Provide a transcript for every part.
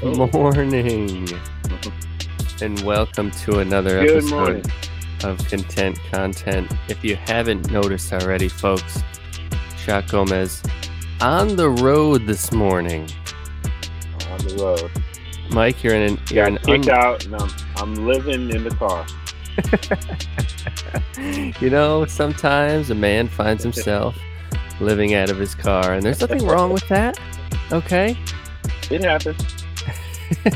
Good morning, and welcome to another Good episode morning. of Content Content. If you haven't noticed already, folks, Shot Gomez on the road this morning. on the road. Mike, you're in an you're Got an kicked out, and I'm, I'm living in the car. you know, sometimes a man finds himself living out of his car, and there's nothing wrong with that. Okay. It happens.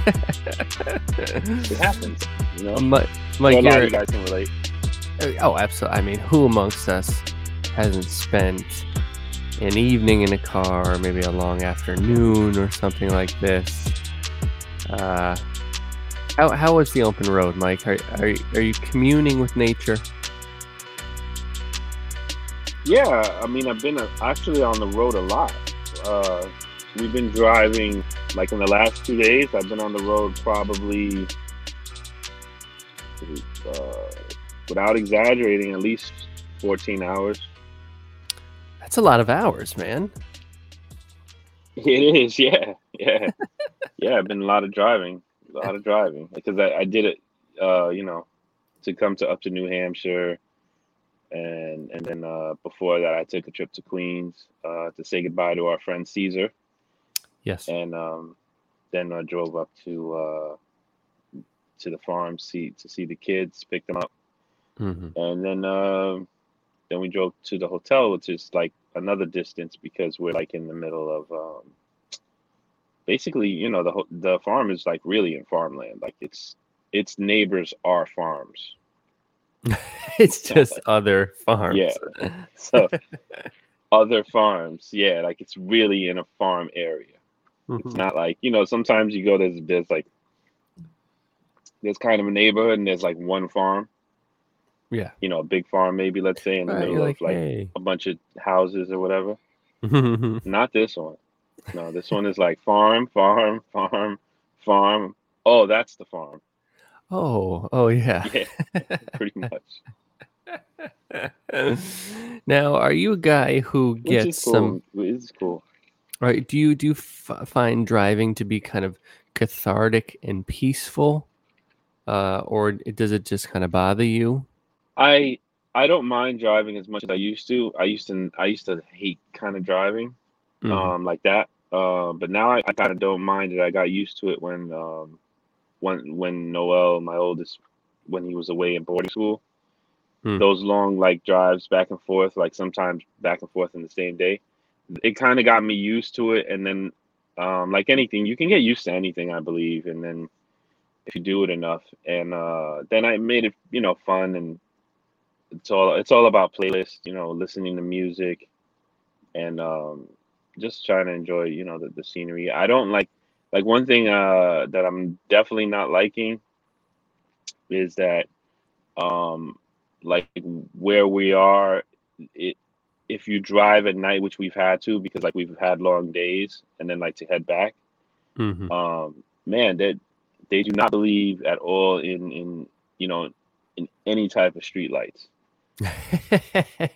It happens. You know. Mike, So Mike a you're, guys can relate. Oh, absolutely. I mean, who amongst us hasn't spent an evening in a car, or maybe a long afternoon or something like this? Uh, how, how was the open road, Mike? Are, are, you- are you communing with nature? Yeah, I mean, I've been uh, actually on the road a lot. Uh, we've been driving, like in the last two days, I've been on the road probably, uh, without exaggerating, at least 14 hours. That's a lot of hours, man. It is, yeah, yeah, yeah. I've been a lot of driving, a lot of driving because I, I did it, uh, you know, to come to up to New Hampshire, and and then uh, before that, I took a trip to Queens uh, to say goodbye to our friend Caesar, Yes. and um, then I drove up to uh, to the farm seat to see the kids, pick them up, hmm and then uh, then we drove to the hotel, which is like another distance because we're like in the middle of um, basically, you know, the ho- the farm is like really in farmland. Like it's its neighbors are farms. it's just other farms. Yeah. So other farms, yeah, like it's really in a farm area. It's Mhm. not like you know. Sometimes you go there's there's like there's kind of a neighborhood and there's like one farm. Yeah. You know, a big farm maybe let's say in the Right, middle of like, like hey. a bunch of houses or whatever. oh, Not this one. No, this one is like farm, farm, farm, farm. Oh, that's the farm. oh, yeah. Yeah, pretty much. now, are you a guy who Which gets cool. some? It's cool. Right? Do you do you f- find driving to be kind of cathartic and peaceful, uh, or does it just kind of bother you? I I don't mind driving as much as I used to. I used to I used to hate kind of driving, Mhm. um, like that. Uh, but now I, I kind of don't mind it. I got used to it when um, when when Noel, my oldest, when he was away in boarding school. Hmm. Those long like drives back and forth, like sometimes back and forth in the same day. It kind of got me used to it, and then um, like anything, you can get used to anything, I believe, and then if you do it enough, and uh, then I made it, you know, fun and it's all it's all about playlists, you know, listening to music and um, just trying to enjoy, you know, the, the scenery. I don't like like one thing uh, that I'm definitely not liking is that um, like where we are, it if you drive at night, which we've had to because like we've had long days, and then like to head back, Mhm. um, man, that they do not believe at all in in you know in any type of street lights.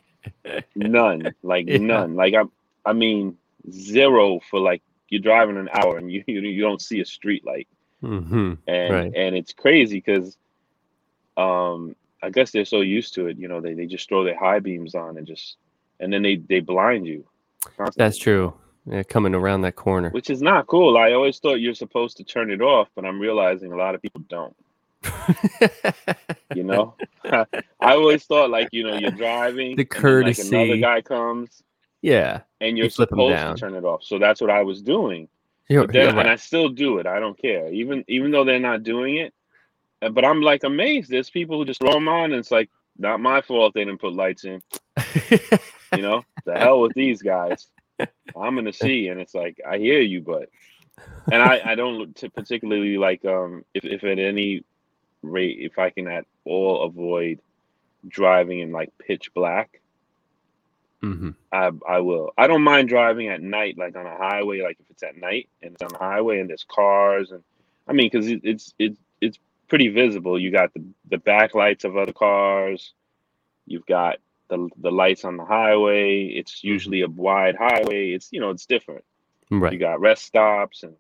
None, like Yeah. none. Like I, I mean, zero for like you're driving an hour and you you, don't see a street light, Mhm. and Right. and it's crazy because, um, I guess they're so used to it. You know, they they just throw their high beams on and just and then they they blind you. constantly, That's true. Yeah, coming around that corner. Which is not cool. I always thought you're supposed to turn it off, but I'm realizing a lot of people don't. You know, I always thought like you know you're driving, The and then, like courtesy. another guy comes yeah. and you're You supposed to turn it off. So that's what I was doing. You're, then, you're and I still do it. I don't care, even even though they're not doing it. Uh, But I'm like amazed. There's people who just throw them on, and it's like not my fault they didn't put lights in. You know, the hell with these guys. I'm gonna see, and it's like I hear you, but and I I don't particularly like um if if at any rate if I can at all avoid driving in like pitch black. Mhm. I I will. I don't mind driving at night, like on a highway, like if it's at night and it's on the highway and there's cars and I mean, because it, it's it's it's pretty visible. You got the the backlights of other cars. You've got the the lights on the highway. It's usually a wide highway. It's you know it's different. Right. You got rest stops and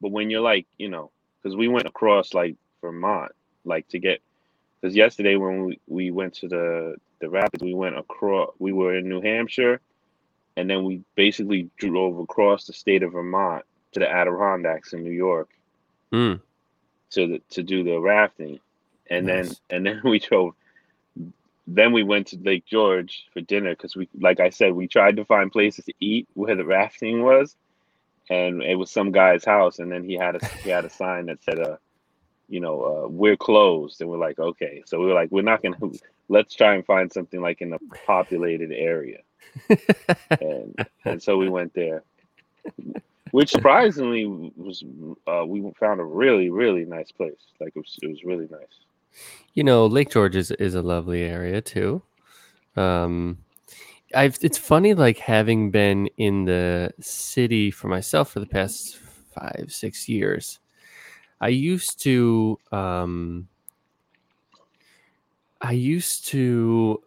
but when you're like, you know, because we went across like Vermont, like to get, because yesterday when we, we went to the the rapids, we went across. We were in New Hampshire, and then we basically drove across the state of Vermont to the Adirondacks in New York Mm. to the, to do the rafting, and Nice. then and then we drove. Then we went to Lake George for dinner because we, like I said, we tried to find places to eat where the rafting was, and it was some guy's house, and then he had a he had a sign that said, "Uh, you know, uh, we're closed," and we're like, okay, so we were like, we're not gonna. Let's try and find something like in a populated area, and and so we went there, which surprisingly was uh, we found a really really nice place. Like it was it was really nice. You know, Lake George is, is a lovely area too. Um, I've it's funny like having been in the city for myself for the past five six years. I used to um, I used to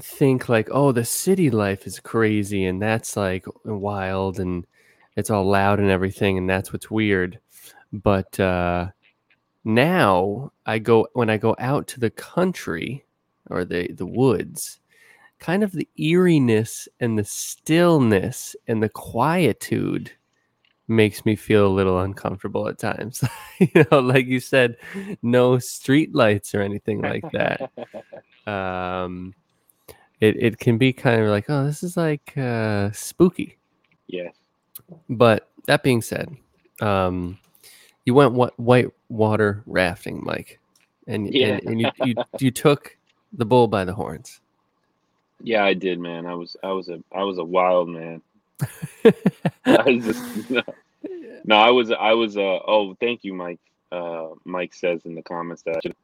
think like, oh, the city life is crazy and that's like wild and it's all loud and everything and that's what's weird. But uh, now I go when I go out to the country or the the woods, kind of the eeriness and the stillness and the quietude makes me feel a little uncomfortable at times. you know, like you said, no street lights or anything like that. um, it it can be kind of like, oh, this is like uh, spooky. yeah. But that being said, um, you went what white water rafting, Mike, and Yeah. and, and you, you you took the bull by the horns. Yeah, I did, man. I was I was a I was a wild man. I was just, no, no, I was I was uh oh thank you Mike. Uh Mike says in the comments that I should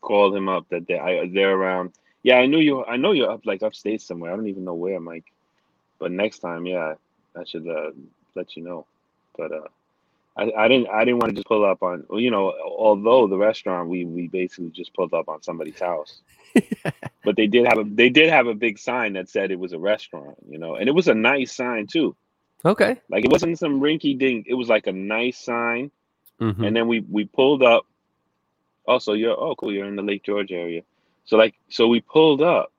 called him up that they I they're around. Yeah, I knew you I know you're up like upstate somewhere. I don't even know where, Mike. But next time, yeah, I should uh let you know. But uh I, I didn't I didn't want to just pull up on you know, although the restaurant we we basically just pulled up on somebody's house. but they did have a they did have a big sign that said it was a restaurant, you know, and it was a nice sign too. okay. Like it wasn't some rinky dink. It was like a nice sign. Mhm. And then we we pulled up. Also, you're oh cool, you're in the Lake George area. So like so we pulled up.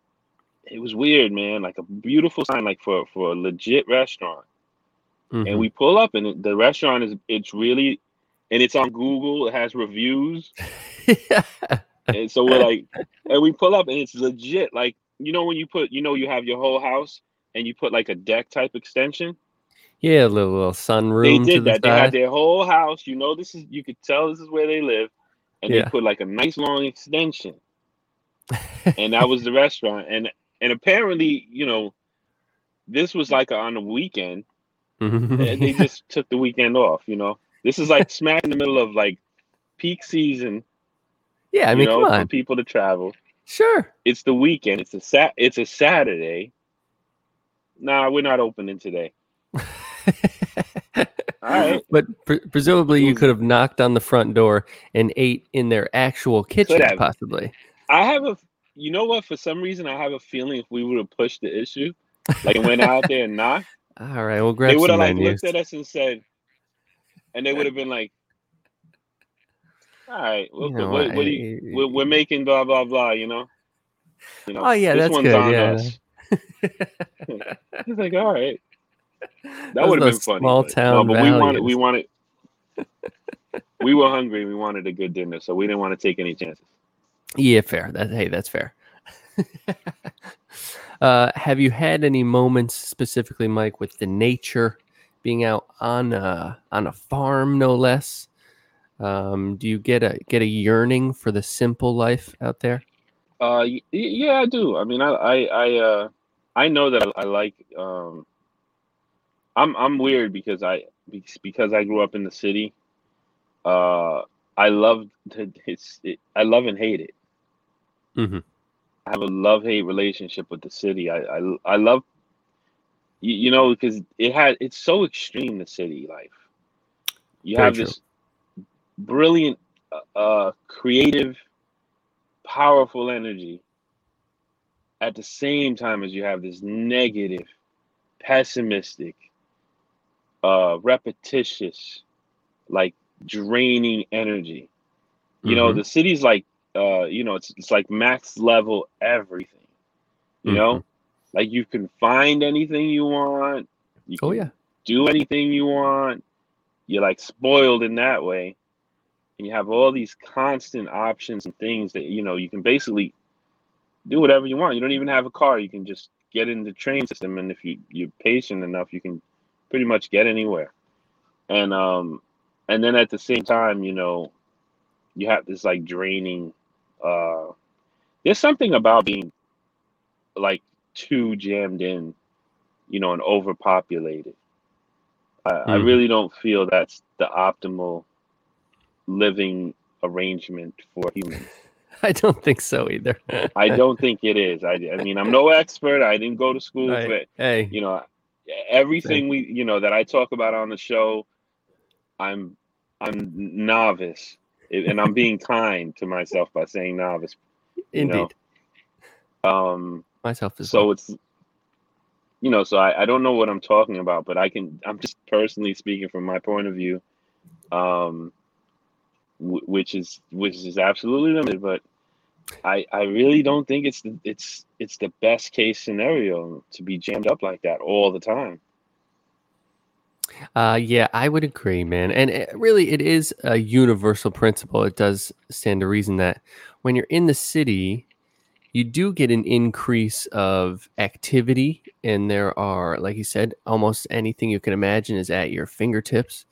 It was weird, man. Like a beautiful sign, like for for a legit restaurant. Mhm. And we pull up, and the restaurant is it's really, and it's on Google. It has reviews, and so we're like, and we pull up, and it's legit. Like you know when you put, you know, you have your whole house, and you put like a deck type extension. yeah, a little, little sunroom. they did the that. They had their whole house. You know, this is you could tell this is where they live, and Yeah. they put like a nice long extension, and that was the restaurant. And and apparently, you know, this was like on a weekend, and they mm-hmm. just took the weekend off. You know, this is like smack in the middle of like peak season. yeah, I you mean, know, come for on, people to travel. sure. It's the weekend. It's a sat. It's a Saturday. Nah, we're not opening today. All right. But pre- presumably, you could have knocked on the front door and ate in their actual kitchen, possibly. I have a, you know what? For some reason, I have a feeling if we would have pushed the issue, like went out there and knocked, All right, we'll grab they would have like menus. looked at us and said, and they would have been like, "All right, well, You know, what, what do you, we're, we're making blah blah blah," you know. You know, Oh, yeah, this that's one's good, on yeah. It's like, all right, that would have been funny. small but, town no, but we wanted, we wanted, we were hungry. We wanted a good dinner, so we didn't want to take any chances. Yeah, fair. That hey, that's fair. uh, have you had any moments specifically, Mike, with the nature, being out on a on a farm, no less? Um, do you get a get a yearning for the simple life out there? Uh, yeah, I do. I mean, I, I, I, uh, I know that I, I like. Um, I'm, I'm weird because I, because I grew up in the city. Uh, I love to, it's, it, I love and hate it. Mhm. I have a love hate relationship with the city. I, I, I love, you, you know, because it had, it's so extreme the city life. You Very have true. this brilliant, uh, uh, creative, powerful energy at the same time as you have this negative, pessimistic, uh, repetitious, like draining energy. You know, Mhm. the city's like uh, you know, it's it's like max level everything. You know? Mhm. Like you can find anything you want. You Oh yeah. do anything you want. You're like spoiled in that way. And you have all these constant options and things that you know you can basically do whatever you want. You don't even have a car. You can just get in the train system and if you, you're patient enough, you can pretty much get anywhere. And um and then at the same time, you know, you have this like draining uh there's something about being like too jammed in, you know, and overpopulated. I, I Mhm. really don't feel that's the optimal living arrangement for humans. I don't think so either. I don't think it is. I, I mean, I'm no expert. I didn't go to school Right. for Hey, you know everything we you know that I talk about on the show. I'm I'm novice, and I'm being kind to myself by saying novice. you know. indeed. Um, Myself as so well. it's you know so I, I don't know what i'm talking about but i can i'm just personally speaking from my point of view um w- which is which is absolutely limited but i i really don't think it's the it's it's the best case scenario to be jammed up like that all the time Uh, yeah, I would agree, man. And it, really, it is a universal principle. It does stand to reason that when you're in the city, you do get an increase of activity, and there are, like you said, almost anything you can imagine is at your fingertips,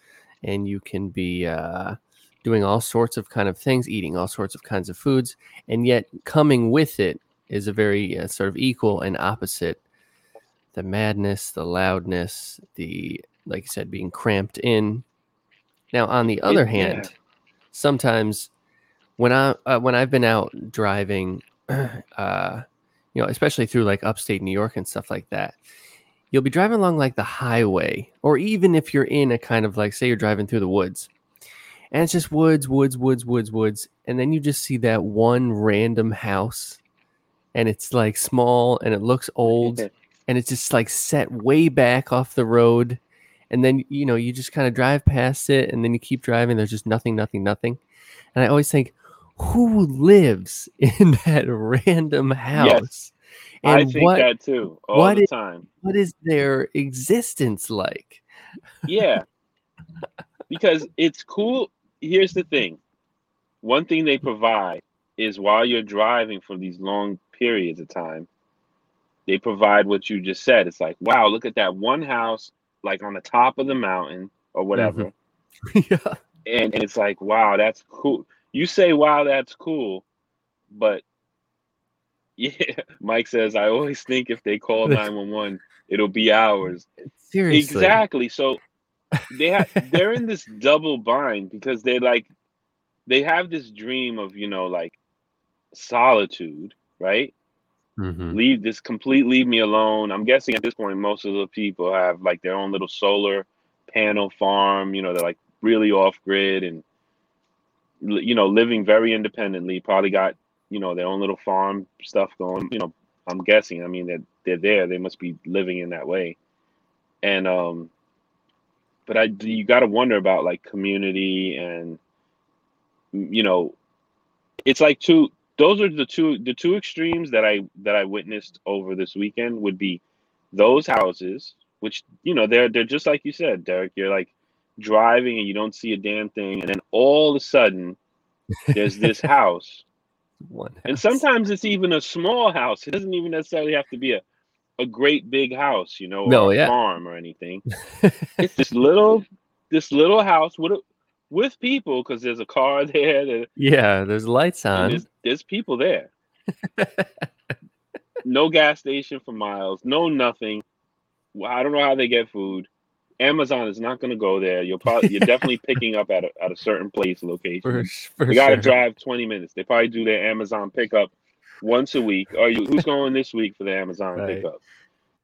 and you can be uh, doing all sorts of kind of things, eating all sorts of kinds of foods, and yet coming with it is a very uh, sort of equal and opposite the madness, the loudness, the like you said, being cramped in. Now, on the other yeah. hand, sometimes when I uh, when I've been out driving, uh, you know, especially through like upstate New York and stuff like that, you'll be driving along like the highway, or even if you're in a kind of like, say, you're driving through the woods, and it's just woods, woods, woods, woods, woods, and then you just see that one random house, and it's like small and it looks old and it's just like set way back off the road and then you know you just kind of drive past it and then you keep driving there's just nothing nothing nothing. And i always think who lives in that random house? And i think what that too all what the is- time. what is their existence like? Yeah. Because it's cool here's the thing one thing they provide is while you're driving for these long periods of time they provide what you just said it's like wow look at that one house like on the top of the mountain or whatever. Mm-hmm. Yeah. And, and it's like wow that's cool. You say wow that's cool but yeah mike says i always think if they call 911 it'll be ours. Seriously. Exactly. So they have they're in this double bind because they like they have this dream of, you know, like solitude, right? Mhm. Leave this complete leave me alone. I'm guessing at this point most of the people have like their own little solar panel farm, you know, they're like really off grid and you know, living very independently, probably got, you know, their own little farm stuff going, you know, I'm guessing. I mean, they're they're there. They must be living in that way. And um but I you got to wonder about like community and you know it's like two those are the two the two extremes that I that I witnessed over this weekend would be those houses which you know they're they're just like you said Derek you're like driving and you don't see a damn thing. And then all of a sudden there's this house. One and sometimes it's even a small house. It doesn't even necessarily have to be a a great big house you know or No, a yeah. farm or anything. It's this little this little house with a, with people because there's a car there there- yeah there's lights on. there's, there's people there. No gas station for miles no nothing. I don't know how they get food. Amazon is not going to go there. You're probably you're definitely picking up at a, at a certain place location. For, for you got to sure. drive 20 minutes. They probably do their amazon pickup once a week. Are you who's going this week for the amazon Right. pickup?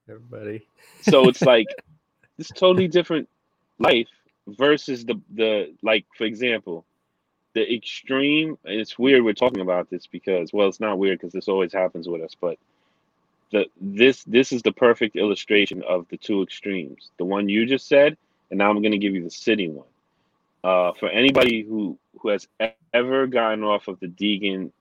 Everybody. So it's like it's totally different life versus the the like for example the extreme it's weird we're talking about this because well it's not weird because this always happens with us but the this this is the perfect illustration of the two extremes. The one you just said and now i'm going to give you the city one. Uh, for anybody who who has ever gotten off of the Deegan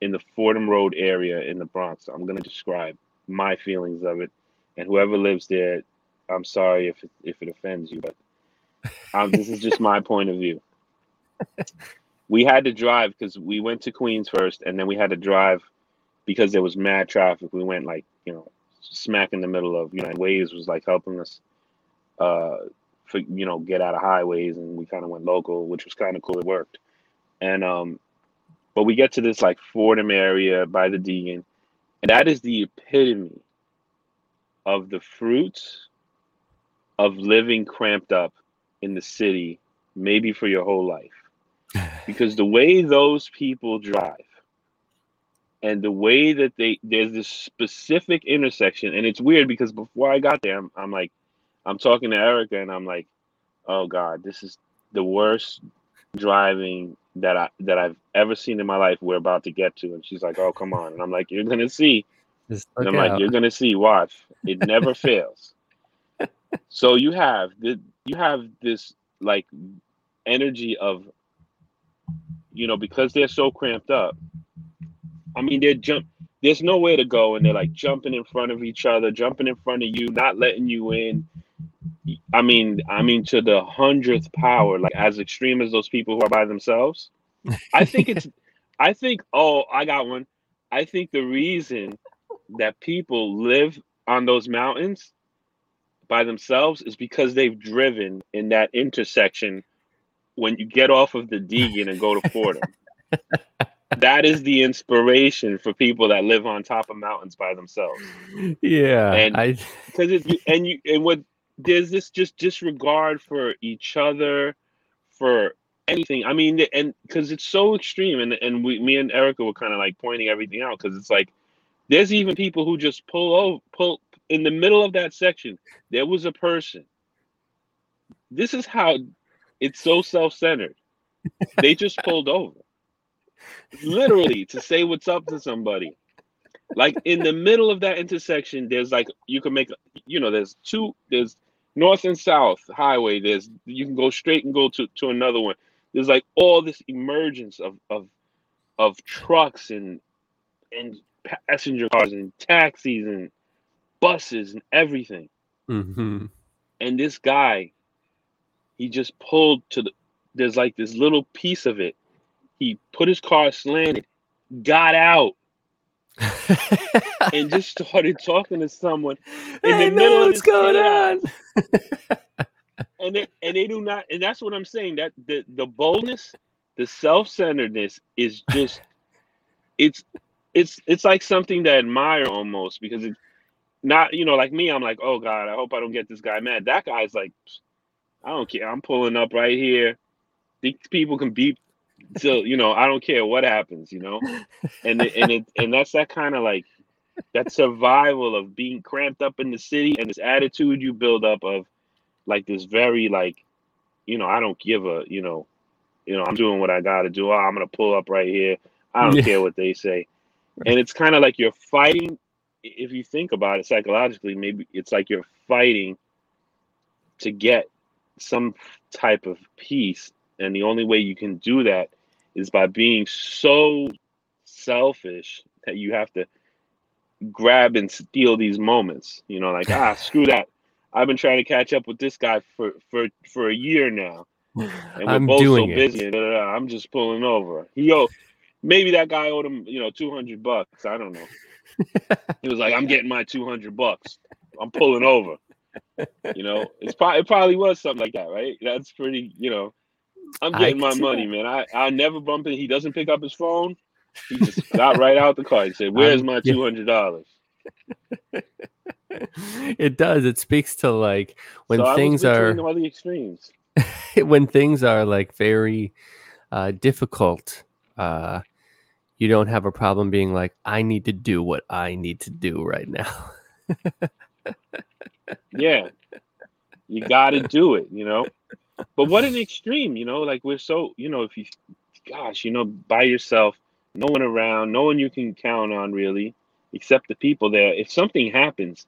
in the Fordham Road area in the Bronx, I'm going to describe my feelings of it, and whoever lives there, I'm sorry if it, if it offends you, but um, this is just my point of view. We had to drive because we went to Queens first, and then we had to drive because there was mad traffic. We went like you know smack in the middle of you know Waze was like helping us uh for you know get out of highways and we kind of went local which was kind of cool. It worked. And um but we get to this like Fordham area by the Deegan and that is the epitome of the fruits of living cramped up in the city maybe for your whole life because the way those people drive and the way that they there's this specific intersection and it's weird because before i got there i'm, I'm like i'm talking to erica and i'm like oh god this is the worst driving that i that i've ever seen in my life we're about to get to. And she's like oh come on. And i'm like you're gonna see. And i'm out. like you're gonna see. Watch. It never fails. So you have the you have this like energy of you know because they're so cramped up I mean, they're jump. There's nowhere to go, and they're like jumping in front of each other, jumping in front of you, not letting you in. I mean, I mean to the hundredth power, like as extreme as those people who are by themselves. I think it's. I think. Oh, I got one. I think the reason that people live on those mountains by themselves is because they've driven in that intersection when you get off of the Deegan and go to Fordham that is the inspiration for people that live on top of mountains by themselves. Yeah, and because it's and you and what there's this just disregard for each other, for anything. I mean, and because it's so extreme, and and we, me and Erica were kind of like pointing everything out because it's like there's even people who just pull over, pull in the middle of that section. There was a person. This is how it's so self-centered. They just pulled over literally to say what's up to somebody. Like in the middle of that intersection, there's like you can make you know, there's two there's north and south highway. There's you can go straight and go to, to another one. There's like all this emergence of of of trucks and and passenger cars and taxis and buses and everything. Mm-hmm. And this guy, he just pulled to the. There's like this little piece of it he put his car slanted, got out, and just started talking to someone in the middle of what's going on. and they, and they do not, and that's what I'm saying. That the the boldness, the self centeredness is just, it's it's it's like something to admire almost because it's not you know like me. I'm like, oh god, I hope I don't get this guy mad. That guy's like, I don't care. I'm pulling up right here. These people can beep so you know i don't care what happens you know and it, and it and that's that kind of like that survival of being cramped up in the city and this attitude you build up of like this very like you know i don't give a you know you know i'm doing what i gotta do oh, i'm gonna pull up right here i don't yeah. care what they say and it's kind of like you're fighting if you think about it psychologically maybe it's like you're fighting to get some type of peace and the only way you can do that is by being so selfish that you have to grab and steal these moments. You know, like ah, screw that. I've been trying to catch up with this guy for for for a year now, and we're I'm both so it. busy. I'm just pulling over. He owed maybe that guy owed him, you know, two hundred bucks. I don't know. he was like, "I'm getting my two hundred bucks. I'm pulling over." You know, it's probably it probably was something like that, right? That's pretty, you know. I'm getting my money, that. man. I I never bump in. He doesn't pick up his phone. He just got right out the car. He said, "Where's my two hundred dollars?" it does. It speaks to like when so things are all the extremes. when things are like very uh, difficult, uh, you don't have a problem being like, "I need to do what I need to do right now." Yeah, you got to do it. You know but what an extreme, you know, like we're so, you know, if you, gosh, you know, by yourself, no one around, no one you can count on really, except the people there. If something happens,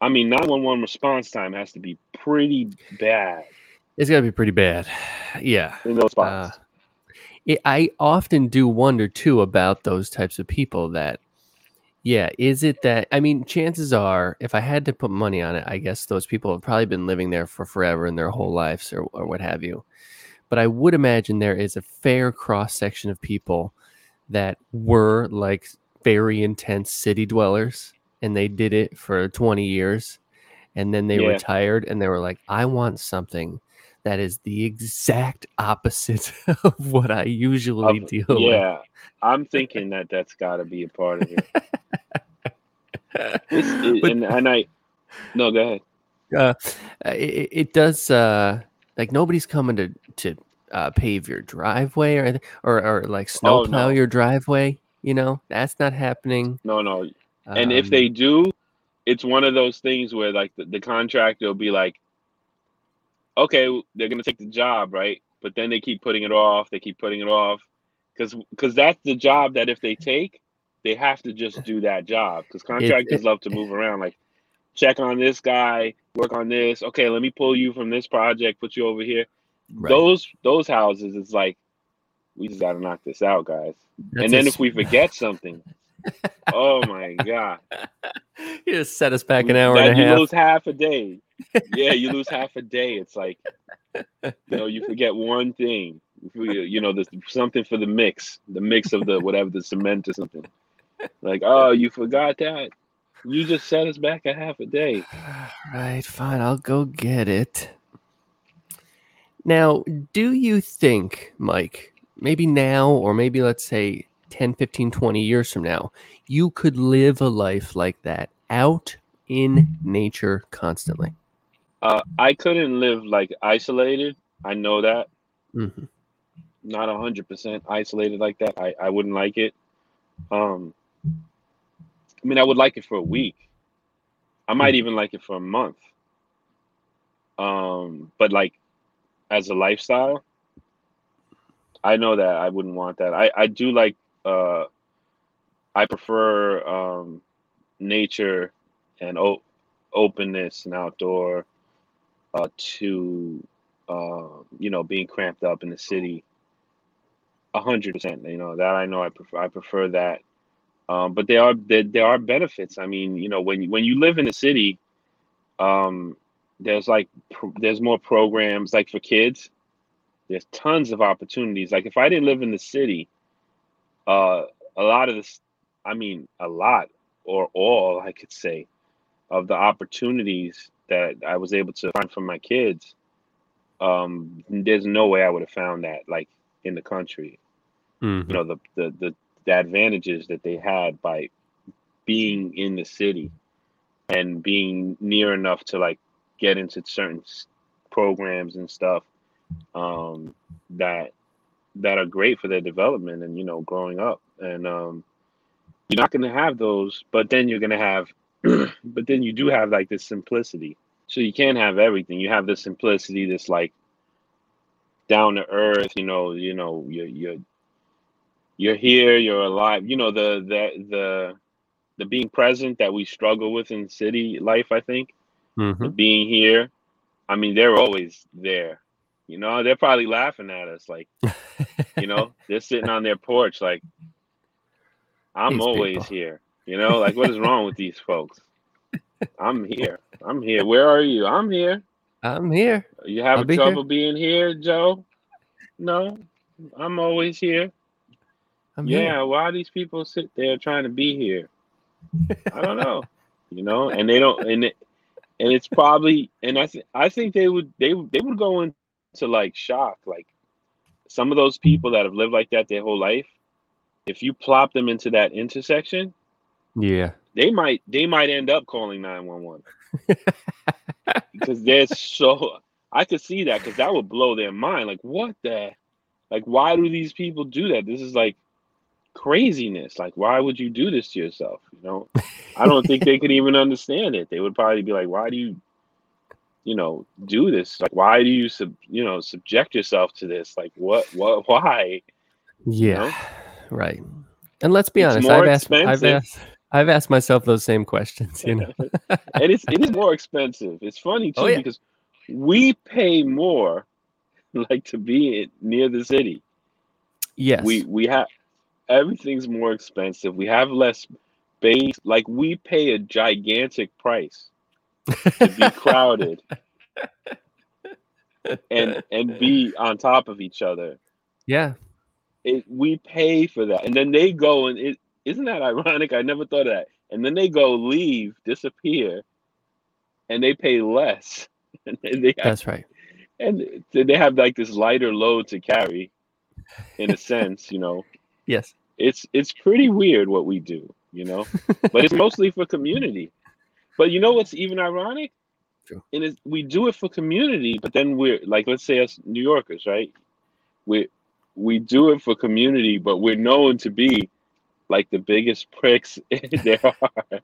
I mean, 911 response time has to be pretty bad. It's got to be pretty bad. Yeah. in those Uh, spots. it, I often do wonder too about those types of people that, yeah, is it that? I mean, chances are, if I had to put money on it, I guess those people have probably been living there for forever in their whole lives or, or what have you. But I would imagine there is a fair cross section of people that were like very intense city dwellers and they did it for 20 years and then they Yeah. retired and they were like, I want something that is the exact opposite of what I usually Of- deal with. yeah, I'm thinking that that's got to be a part of it. It- But- and and I, no, go ahead. uh, it, it does uh, like nobody's coming to to uh, pave your driveway or anything- or or like Oh, snowplow no. your driveway. You know that's not happening. No, no. And if Um, they do, it's one of those things where like the, the contractor will be like, okay, they're gonna take the job, right? But then they keep putting it off. They keep putting it off because because that's the job that if they take, they have to just do that job because contractors love to move around. Like, check on this guy, work on this. Okay, let me pull you from this project, put you over here. right, Those those houses, it's like we just got to knock this out, guys. that's and then a if we forget something, oh my god. you just set us back an hour That and a half. you lose half a day. Yeah, you lose half a day. It's like you know, you forget one thing. You know, there's something for the mix, the mix of the whatever the cement or something. Like, oh, you forgot that. You just set us back a half a day. Right, fine. I'll go get it. Now, do you think, Mike, maybe now or maybe let's say 10, 15, 20 years from now, you could live a life like that out in nature constantly? Uh, I couldn't live like isolated. I know that. Mhm. Not hundred percent isolated like that. I, I wouldn't like it. Um, I mean, I would like it for a week. I might even like it for a month. Um, but like as a lifestyle, I know that I wouldn't want that. I, I do like uh I prefer um nature and o- openness and outdoor uh to uh you know being cramped up in the city. A hundred percent you know that I know I prefer I prefer that. Um but there are there, there are benefits. I mean you know when you when you live in the city um there's like there's more programs like for kids there's tons of opportunities. Like if i didn't live in the city uh a lot of this i mean a lot or all i could say of the opportunities that i was able to find for my kids um there's no way i would have found that like in the country Mhm. you know the the the, the advantages that they had by being in the city and being near enough to like get into certain programs and stuff um that that are great for their development and you know growing up. And um you're not going to have those but then you're going to have but then you do have like this simplicity. So you can't have everything. You have this simplicity this like down to earth you know you know you're you're you're here you're alive. You know the the the the being present that we struggle with in city life i think. Mhm. being here i mean they're always there you know they're probably laughing at us like you know they're sitting on their porch like i'm These always people. here you know like what is wrong with these folks? I'm here. I'm here. Where are you? I'm here. I'm here. you having be here. trouble being here joe? No. I'm always here. I'm yeah here. why these people sit there trying to be here? I don't know. You know and they don't and it, and it's probably and i th- i think they would they would they would go into like shock like some of those people that have lived like that their whole life if you plop them into that intersection Yeah. they might they might end up calling 911 because they're so i could see that because that would blow their mind. Like what the like why do these people do that? This is like craziness. Like why would you do this to yourself you know? I don't think they could even understand it. They would probably be like why do you you know do this like why do you sub you know subject yourself to this like what what why Yeah. know? Right. And let's be It's honest, I've asked, I've asked I've asked myself those same questions, you know. and it's it is more expensive. It's funny oh, too Oh, yeah. because we pay more like to be near the city. Yes. We we have everything's more expensive. We have less base Like we pay a gigantic price to be crowded and and be on top of each other. yeah. It, we pay for that, and then they go and it isn't that ironic? I never thought of that. And then they go leave, disappear, and they pay less. and they have, That's right. and they have like this lighter load to carry, in a sense. You know, Yes. it's it's pretty weird what we do. You know, but it's mostly for community. But you know what's even ironic? True. And it's, we do it for community, but then we're like, let's say us New Yorkers, right? We we do it for community, but we're known to be like the biggest pricks there are.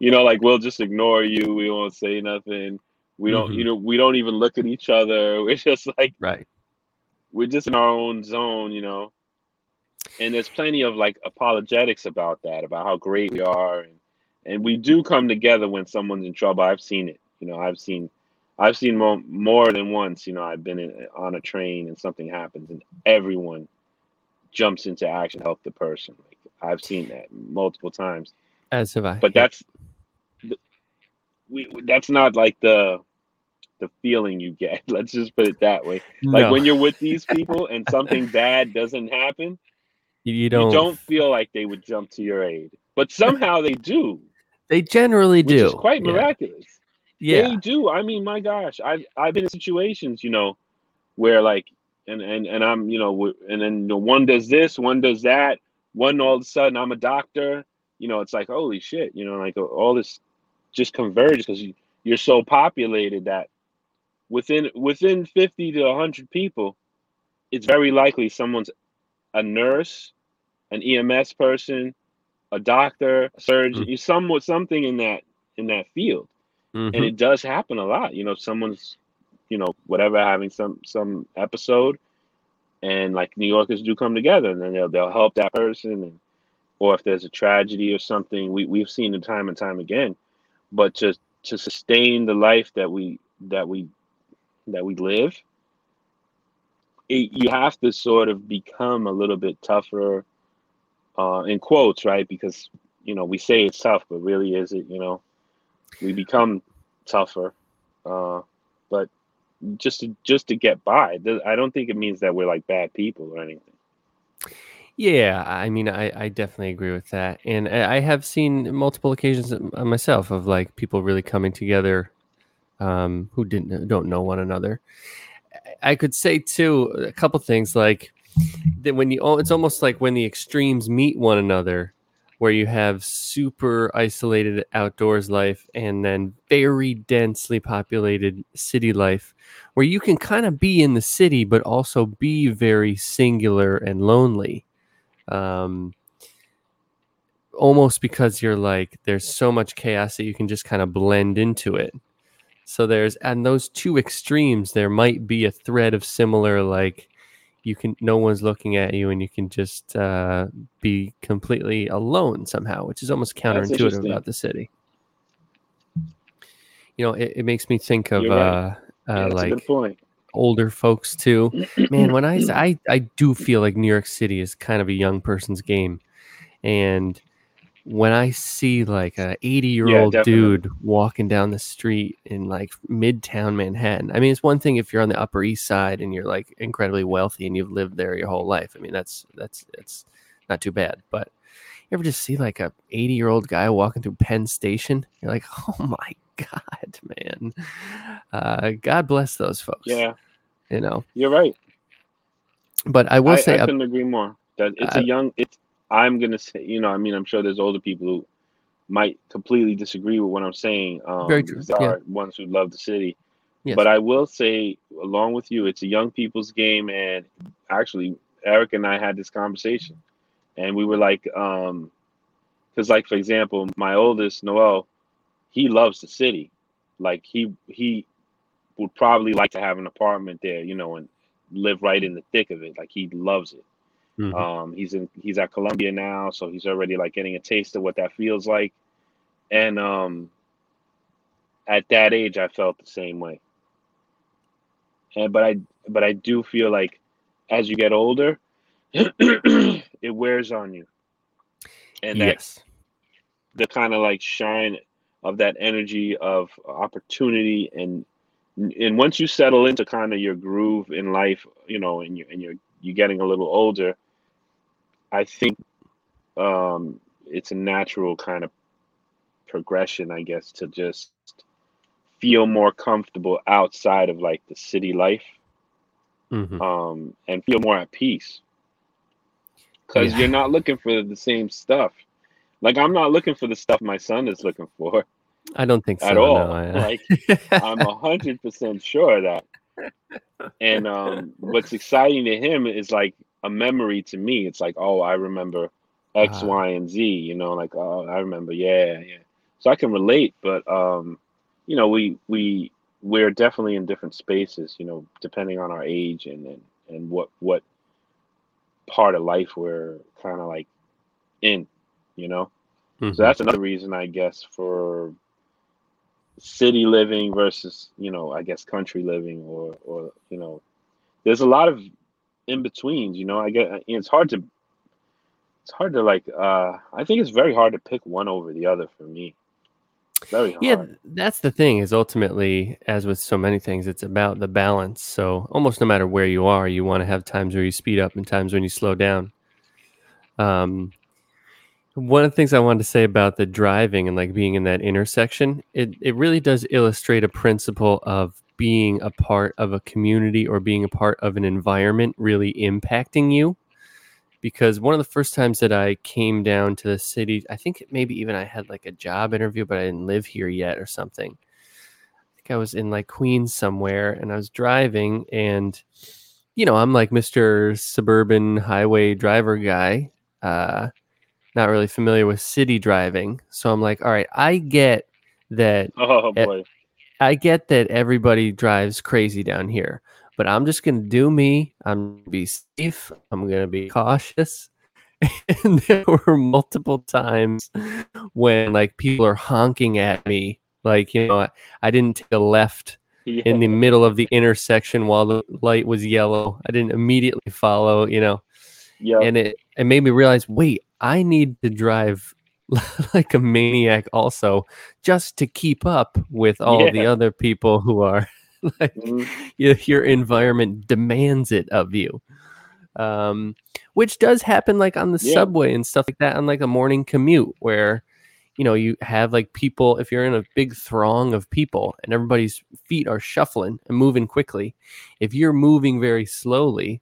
you know, like we'll just ignore you. We won't say nothing. We don't, Mhm. you know, we don't even look at each other. We're just like Right. we're just in our own zone, you know. And there's plenty of like apologetics about that, about how great we are, and and we do come together when someone's in trouble. I've seen it, you know. I've seen, I've seen more more than once. You know, I've been in, on a train and something happens, and everyone jumps into action to help the person. Like I've seen that multiple times As have I. but yeah. that's th- we that's not like the the feeling you get let's just put it that way like No, when you're with these people and something bad doesn't happen you you don't. You don't feel like they would jump to your aid but somehow they do They generally which do. is quite yeah. miraculous Yeah. they do i mean my gosh i've i've been in situations you know where like and and, and i'm you know and then the one does this one does that one all of a sudden i'm a doctor you know it's like holy shit you know like all this just converges because you, you're so populated that within within 50 to 100 people it's very likely someone's a nurse an ems person a doctor a surgeon Mm. somewhat something in that in that field Mhm. and it does happen a lot you know someone's you know whatever having some some episode and like new yorkers do come together and then they'll, they'll help that person and or if there's a tragedy or something we, we've seen it time and time again but to to sustain the life that we that we that we live it, you have to sort of become a little bit tougher uh in quotes right? Because you know we say it's tough but really is it you know? We become tougher uh but just to just to get by i don't think it means that we're like bad people or anything. Yeah, I mean, I, I definitely agree with that, and I have seen multiple occasions uh, myself of like people really coming together, um, who didn't don't know one another. I could say too a couple things like that when you oh, it's almost like when the extremes meet one another, where you have super isolated outdoors life and then very densely populated city life, where you can kind of be in the city but also be very singular and lonely. Um almost because you're like there's so much chaos that you can just kind of blend into it. So there's and those two extremes there might be a thread of similar like you can no one's looking at you and you can just uh, be completely alone somehow which is almost counterintuitive about the city you know it, it makes me think of right. uh, uh a like older folks too. Man, when I, I I do feel like New York City is kind of a young person's game, and when I see like a 80 year old dude walking down the street in like midtown Manhattan, I mean, it's one thing if you're on the Upper East Side and you're like incredibly wealthy and you've lived there your whole life. I mean, that's that's it's not too bad. But you ever just see like a 80 year old guy walking through Penn Station? You're like, oh my god, man. Uh, God bless those folks. yeah you know. you're right But I will I, say, I couldn't agree more that it's I- a young it's i'm gonna say you know i mean i'm sure there's older people who might completely disagree with what i'm saying um Very true, yeah. ones who love the city. Yes. but i will say along with you it's a young people's game and actually eric and i had this conversation and we were like um because like for example my oldest noel he loves the city. Like he he would probably like to have an apartment there you know and live right in the thick of it. Like he loves it Mhm. um he's in he's at columbia now so he's already like getting a taste of what that feels like and um at that age i felt the same way and but i but I do feel like as you get older, it wears on you, and yes. the kind of like shine of that energy of opportunity and and once you settle into kind of your groove in life, you know, and you and you're you're getting a little older, I think um, it's a natural kind of progression, I guess, to just feel more comfortable outside of like the city life Mhm. um, and feel more at peace because Yeah. you're not looking for the same stuff. Like I'm not looking for the stuff my son is looking for I don't think so. at all. No, I, Like I'm a hundred percent sure of that. And um, what's exciting to him is like a memory to me. It's like, oh, I remember X, Ah. Y, and Z. You know, like oh, I remember, yeah, yeah. So I can relate, but um, you know, we we we're definitely in different spaces. You know, depending on our age and and, and what what part of life we're kind of like in. You know. Mhm. So that's another reason, I guess, for city living versus, you know, I guess country living or, or you know, there's a lot of in betweens. You know, I get it's hard to, it's hard to like. uh I think it's very hard to pick one over the other for me. Very hard. Yeah, that's the thing is ultimately, as with so many things, it's about the balance. So almost no matter where you are, you want to have times where you speed up and times when you slow down. Um, one of the things I wanted to say about the driving and like being in that intersection, it, it really does illustrate a principle of being a part of a community or being a part of an environment really impacting you. Because one of the first times that I came down to the city, I think maybe even I had like a job interview, but I didn't live here yet or something. I think I was in like Queens somewhere and I was driving and you know, I'm like Mr. suburban highway driver guy. Uh not really familiar with city driving. So I'm like, all right, I get that oh boy. I get that everybody drives crazy down here, but I'm just going to do me. I'm going to be safe. I'm going to be cautious. And there were multiple times when like people are honking at me, like, you know, I, I didn't take a left Yeah. in the middle of the intersection while the light was yellow. I didn't immediately follow, you know, yeah. and it, it made me realize, wait, I need to drive like a maniac also just to keep up with all the other people who are like Mhm. your, your environment demands it of you um which does happen like on the Yeah. subway and stuff like that on like a morning commute where you know you have like people if you're in a big throng of people and everybody's feet are shuffling and moving quickly if you're moving very slowly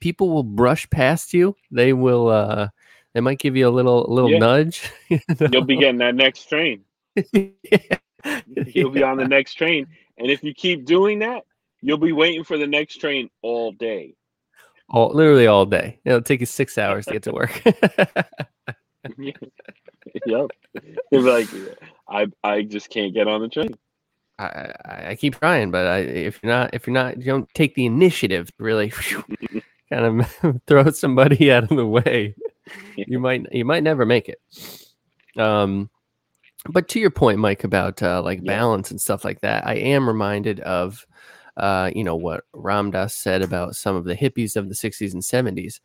people will brush past you they will uh they might give you a little little Yeah. nudge you You'll be getting that next train. yeah. You'll be on the next train, and if you keep doing that, you'll be waiting for the next train all day. all, literally all day it'll take you six hours to get to work yep. Be like, I I just can't get on the train. I, I, I keep trying, but I, if you're not, if you're not, you don't take the initiative to really kind of throw somebody out of the way, you might, you might never make it. Um, but to your point, Mike, about uh, like Yeah. balance and stuff like that, I am reminded of, uh, you know, what Ram Dass said about some of the hippies of the '60s and '70s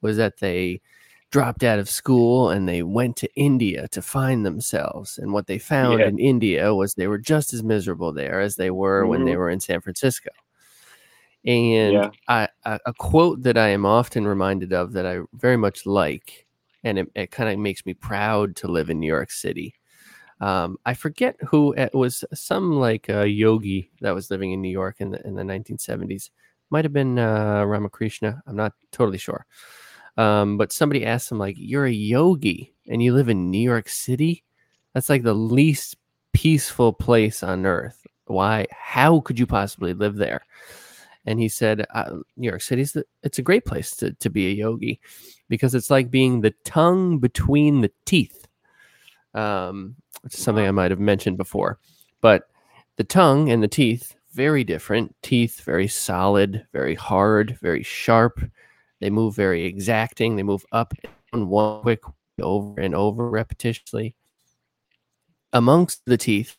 was that they dropped out of school and they went to India to find themselves. And what they found Yeah. in India was they were just as miserable there as they were when they were in San Francisco. And Yeah. I, a, a quote that I am often reminded of that I very much like, and it, it kind of makes me proud to live in New York City. Um, I forget who it was. Some like uh, yogi that was living in New York in the in the 1970s. Might have been uh, Ramakrishna. I'm not totally sure. Um, but somebody asked him like, "You're a yogi and you live in New York City? That's like the least peaceful place on earth. Why? How could you possibly live there?" And he said, uh, "New York City's the, it's a great place to to be a yogi because it's like being the tongue between the teeth." Um, which is something I might have mentioned before, but the tongue and the teeth very different. Teeth very solid, very hard, very sharp. They move very exacting. They move up and one quick over and over repetitiously. Amongst the teeth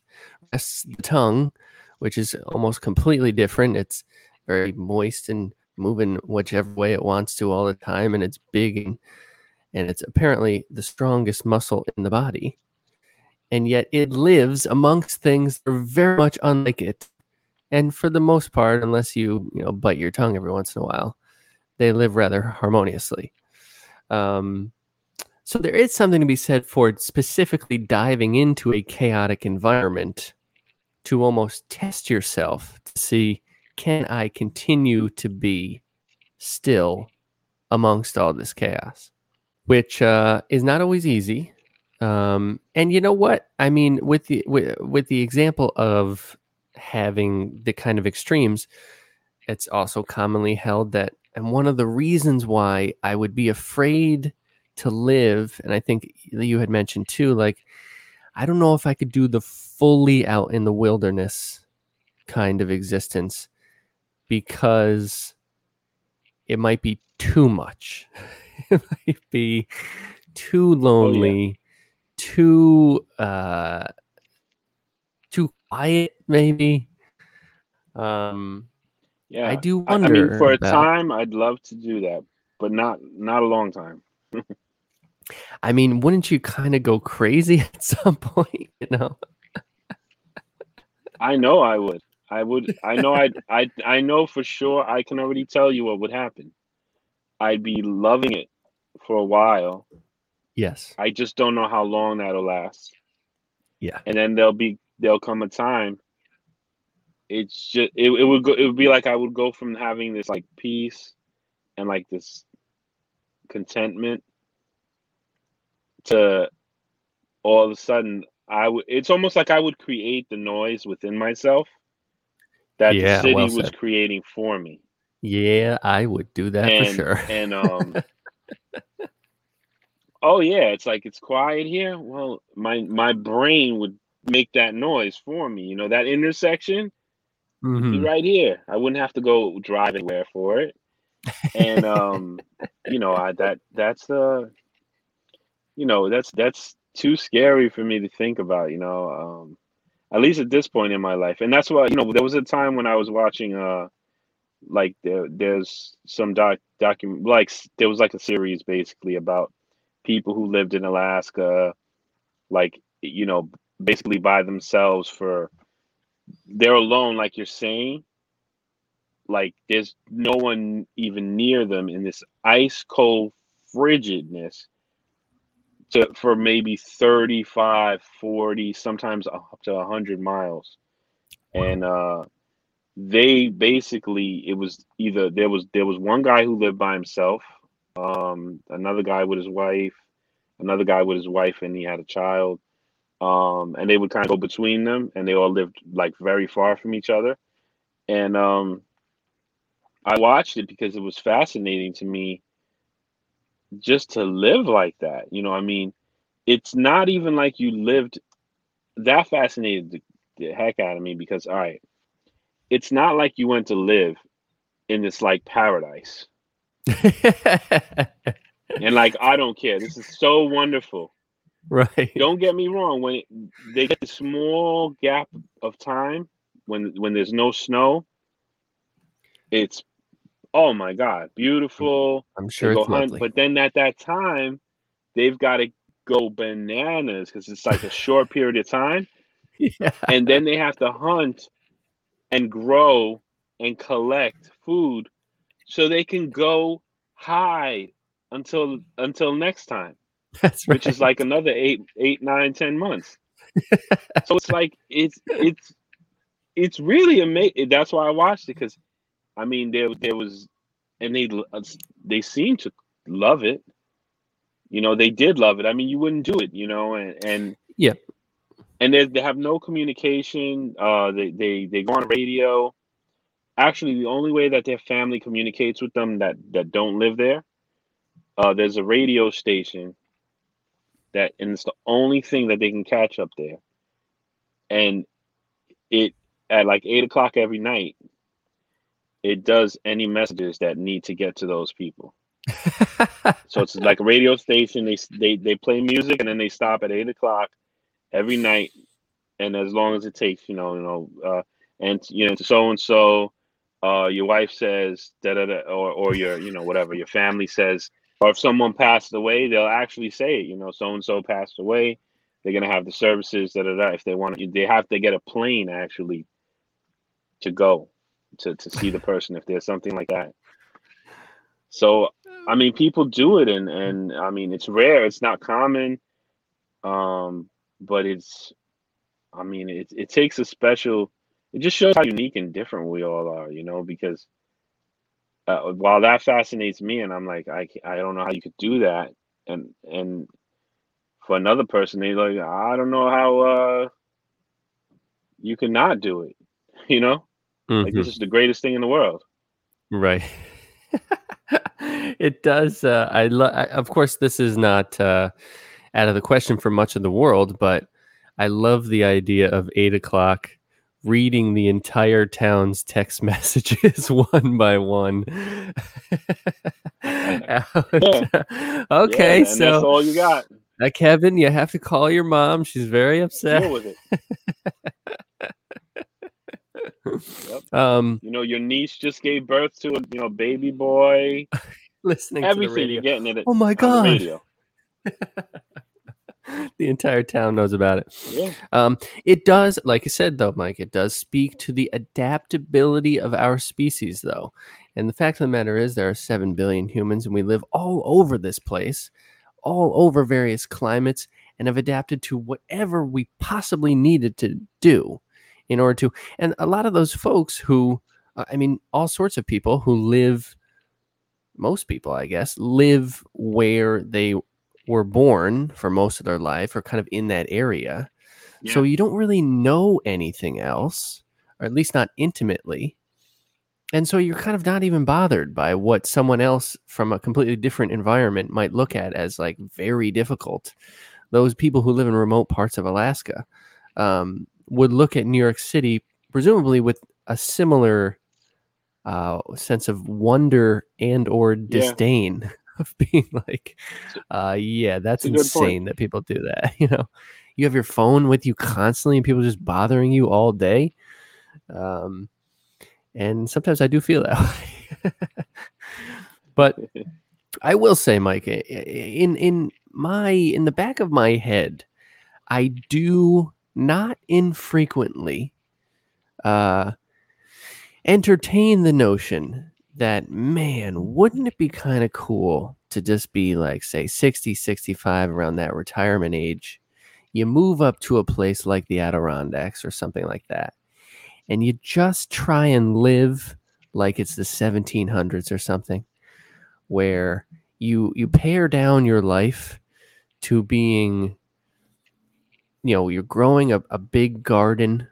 rests the tongue, which is almost completely different. It's very moist and moving whichever way it wants to all the time, and it's big and and it's apparently the strongest muscle in the body. And yet it lives amongst things that are very much unlike it. And for the most part, unless you, you know, bite your tongue every once in a while, they live rather harmoniously. Um, so there is something to be said for specifically diving into a chaotic environment to almost test yourself to see can I continue to be still amongst all this chaos, which uh, is not always easy. Um, and you know what? I mean, with the with, with the example of having the kind of extremes, it's also commonly held that, and one of the reasons why I would be afraid to live, and I think you had mentioned too, like I don't know if I could do the fully out in the wilderness kind of existence because it might be too much. it might be too lonely, oh, yeah. too uh too quiet maybe. Um yeah. I do wonder. I, mean for a about, time I'd love to do that, but not not a long time. I mean, wouldn't you kind of go crazy at some point, you know? I know I would. I would. I know. I. I. I know for sure. I can already tell you what would happen. I'd be loving it for a while. Yes. I just don't know how long that'll last. Yeah. And then there'll be there'll come a time. It's just it, it would go it would be like I would go from having this like peace and like this contentment to all of a sudden I would it's almost like I would create the noise within myself that yeah, the city well was creating for me. Yeah, I would do that and, for sure. and um Oh yeah, it's like it's quiet here. Well, my my brain would make that noise for me. You know, that intersection mm-hmm. right here. I wouldn't have to go drive anywhere for it. And um, you know, I that that's the you know, that's that's too scary for me to think about, you know. Um at least at this point in my life. And that's why, you know, there was a time when I was watching uh like there there's some doc document like there was like a series basically about people who lived in Alaska like you know basically by themselves for they're alone like you're saying like there's no one even near them in this ice cold frigidness to for maybe 35 40 sometimes up to 100 miles. And uh they basically it was either there was there was one guy who lived by himself um another guy with his wife another guy with his wife and he had a child um and they would kind of go between them and they all lived like very far from each other. And um i watched it because it was fascinating to me just to live like that. You know, I mean, it's not even like you lived that fascinated the, the heck out of me because all right, it's not like you went to live in this like paradise. and like I don't care. This is so wonderful. Right. Don't get me wrong. When it, they get a small gap of time when when there's no snow, it's oh my god, beautiful. I'm sure it's hunt, but then at that time, they've got to go bananas because it's like a short period of time. Yeah. And then they have to hunt and grow and collect food so they can go hide until until next time. That's right. Which is like another eight, eight, nine, ten months. so it's like it's it's it's really amazing. That's why I watched it because I mean, there there was, and they uh, they seemed to love it. You know, they did love it. I mean, you wouldn't do it. You know, and and yeah, and they they have no communication. Uh, they they they go on radio. Actually, the only way that their family communicates with them that that don't live there, uh, there's a radio station. That and it's the only thing that they can catch up there, and it at like eight o'clock every night it does any messages that need to get to those people. so it's like a radio station. They they they play music and then they stop at eight o'clock every night, and as long as it takes, you know, you know, uh, and you know, so and so, uh, your wife says da da da, or or your you know whatever your family says, or if someone passed away, they'll actually say it. You know, so and so passed away. They're gonna have the services da da da. If they want, they have to get a plane actually to go to to see the person if there's something like that. So I mean, people do it, and and I mean, it's rare. It's not common, um, but it's. I mean, it it takes a special. It just shows how unique and different we all are, you know. Because uh, while that fascinates me, and I'm like, I I don't know how you could do that, and and for another person, they like, I don't know how uh you can not do it, you know. Like Mhm. this is the greatest thing in the world. Right. it does. Uh, I, lo- I of course this is not uh, out of the question for much of the world, but I love the idea of eight o'clock reading the entire town's text messages one by one. Out. okay, Yeah, and that's so all you got. uh, Kevin, you have to call your mom. She's very upset. Deal with it. Um, You know, your niece just gave birth to a you know baby boy. listening to the Everything you're getting it Oh my on the god! the entire town knows about it. Yeah, Um, it does, like I said, though, Mike, it does speak to the adaptability of our species, though. And the fact of the matter is, there are 7 billion humans, and we live all over this place, all over various climates, and have adapted to whatever we possibly needed to do in order to. And a lot of those folks who, uh, I mean, all sorts of people who live, most people, I guess, live where they were born for most of their life or kind of in that area. So you don't really know anything else, or at least not intimately. And so you're kind of not even bothered by what someone else from a completely different environment might look at as like very difficult. Those people who live in remote parts of Alaska um, would look at New York City, presumably with a similar uh, sense of wonder and or disdain of being like, uh, yeah, that's It's a good point. insane that people do that. You know, you have your phone with you constantly, and people just bothering you all day. Um, and sometimes I do feel that way. but I will say, Mike, in in my in the back of my head, I do not infrequently uh, entertain the notion that man, wouldn't it be kind of cool to just be like say 60, 65 around that retirement age? You move up to a place like the Adirondacks or something like that, and you just try and live like it's the 1700s or something, where you you pare down your life to being you know you're growing a, a big garden